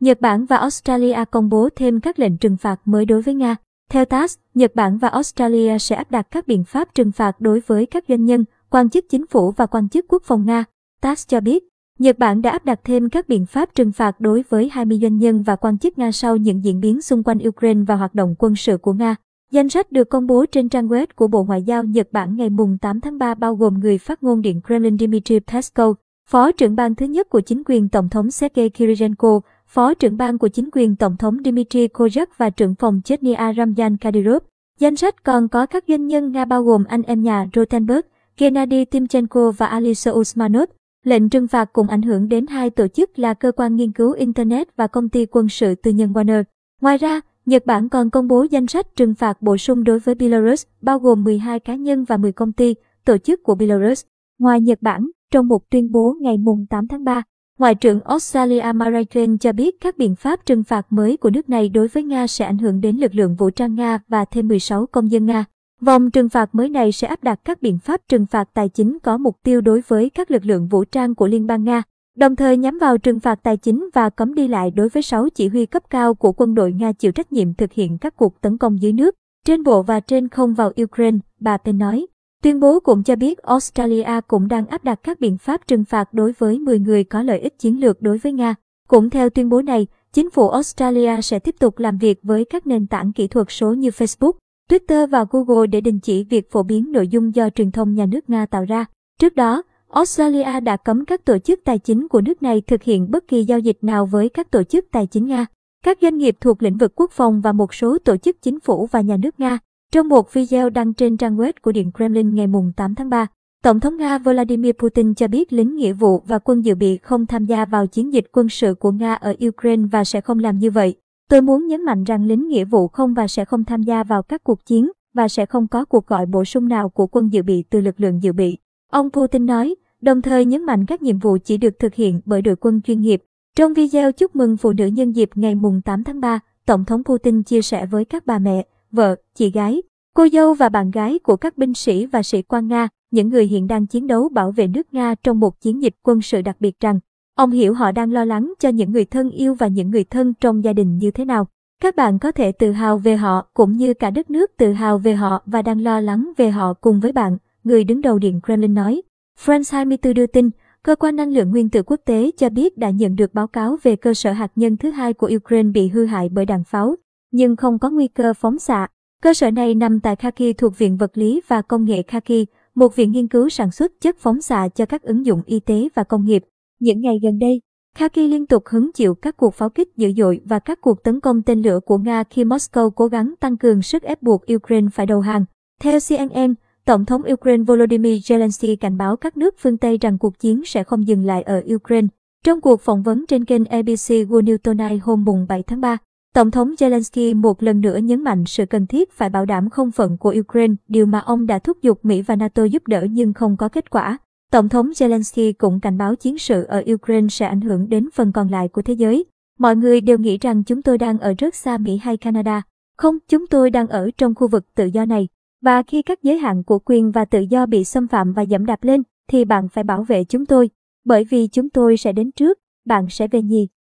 Nhật Bản và Australia công bố thêm các lệnh trừng phạt mới đối với Nga. Theo TASS, Nhật Bản và Australia sẽ áp đặt các biện pháp trừng phạt đối với các doanh nhân, quan chức chính phủ và quan chức quốc phòng Nga. TASS cho biết, Nhật Bản đã áp đặt thêm các biện pháp trừng phạt đối với 20 doanh nhân và quan chức Nga sau những diễn biến xung quanh Ukraine và hoạt động quân sự của Nga. Danh sách được công bố trên trang web của Bộ Ngoại giao Nhật Bản ngày 8 tháng 3 bao gồm người phát ngôn Điện Kremlin Dmitry Peskov, Phó trưởng ban thứ nhất của chính quyền Tổng thống Sergei Kirilenko, Phó trưởng ban của chính quyền Tổng thống Dmitry Kozak và trưởng phòng Chechnya Ramzan Kadyrov. Danh sách còn có các doanh nhân Nga bao gồm anh em nhà Rotenberg, Gennady Timchenko và Alisa Usmanov. Lệnh trừng phạt cũng ảnh hưởng đến hai tổ chức là Cơ quan Nghiên cứu Internet và Công ty Quân sự Tư nhân Warner. Ngoài ra, Nhật Bản còn công bố danh sách trừng phạt bổ sung đối với Belarus, bao gồm 12 cá nhân và 10 công ty, tổ chức của Belarus. Ngoài Nhật Bản, trong một tuyên bố ngày 8 tháng 3, Ngoại trưởng Australia Maraken cho biết các biện pháp trừng phạt mới của nước này đối với Nga sẽ ảnh hưởng đến lực lượng vũ trang Nga và thêm 16 công dân Nga. Vòng trừng phạt mới này sẽ áp đặt các biện pháp trừng phạt tài chính có mục tiêu đối với các lực lượng vũ trang của Liên bang Nga, đồng thời nhắm vào trừng phạt tài chính và cấm đi lại đối với 6 chỉ huy cấp cao của quân đội Nga chịu trách nhiệm thực hiện các cuộc tấn công dưới nước, trên bộ và trên không vào Ukraine, bà Pen nói. Tuyên bố cũng cho biết Australia cũng đang áp đặt các biện pháp trừng phạt đối với 10 người có lợi ích chiến lược đối với Nga. Cũng theo tuyên bố này, chính phủ Australia sẽ tiếp tục làm việc với các nền tảng kỹ thuật số như Facebook, Twitter và Google để đình chỉ việc phổ biến nội dung do truyền thông nhà nước Nga tạo ra. Trước đó, Australia đã cấm các tổ chức tài chính của nước này thực hiện bất kỳ giao dịch nào với các tổ chức tài chính Nga, các doanh nghiệp thuộc lĩnh vực quốc phòng và một số tổ chức chính phủ và nhà nước Nga. Trong một video đăng trên trang web của Điện Kremlin ngày 8 tháng 3, Tổng thống Nga Vladimir Putin cho biết lính nghĩa vụ và quân dự bị không tham gia vào chiến dịch quân sự của Nga ở Ukraine và sẽ không làm như vậy. Tôi muốn nhấn mạnh rằng lính nghĩa vụ không và sẽ không tham gia vào các cuộc chiến và sẽ không có cuộc gọi bổ sung nào của quân dự bị từ lực lượng dự bị. Ông Putin nói, đồng thời nhấn mạnh các nhiệm vụ chỉ được thực hiện bởi đội quân chuyên nghiệp. Trong video chúc mừng phụ nữ nhân dịp ngày 8 tháng 3, Tổng thống Putin chia sẻ với các bà mẹ, vợ, chị gái, cô dâu và bạn gái của các binh sĩ và sĩ quan Nga, những người hiện đang chiến đấu bảo vệ nước Nga trong một chiến dịch quân sự đặc biệt rằng, ông hiểu họ đang lo lắng cho những người thân yêu và những người thân trong gia đình như thế nào. Các bạn có thể tự hào về họ cũng như cả đất nước tự hào về họ và đang lo lắng về họ cùng với bạn, người đứng đầu Điện Kremlin nói. France 24 đưa tin, Cơ quan năng lượng nguyên tử quốc tế cho biết đã nhận được báo cáo về cơ sở hạt nhân thứ hai của Ukraine bị hư hại bởi đạn pháo, nhưng không có nguy cơ phóng xạ. Cơ sở này nằm tại Khaki thuộc Viện Vật lý và Công nghệ Khaki, một viện nghiên cứu sản xuất chất phóng xạ cho các ứng dụng y tế và công nghiệp. Những ngày gần đây, Khaki liên tục hứng chịu các cuộc pháo kích dữ dội và các cuộc tấn công tên lửa của Nga khi Moscow cố gắng tăng cường sức ép buộc Ukraine phải đầu hàng. Theo CNN, Tổng thống Ukraine Volodymyr Zelensky cảnh báo các nước phương Tây rằng cuộc chiến sẽ không dừng lại ở Ukraine. Trong cuộc phỏng vấn trên kênh ABC World News Tonight hôm 7 tháng 3, Tổng thống Zelensky một lần nữa nhấn mạnh sự cần thiết phải bảo đảm không phận của Ukraine, điều mà ông đã thúc giục Mỹ và NATO giúp đỡ nhưng không có kết quả. Tổng thống Zelensky cũng cảnh báo chiến sự ở Ukraine sẽ ảnh hưởng đến phần còn lại của thế giới. Mọi người đều nghĩ rằng chúng tôi đang ở rất xa Mỹ hay Canada. Không, chúng tôi đang ở trong khu vực tự do này. Và khi các giới hạn của quyền và tự do bị xâm phạm và dẫm đạp lên, thì bạn phải bảo vệ chúng tôi. Bởi vì chúng tôi sẽ đến trước, bạn sẽ về nhì.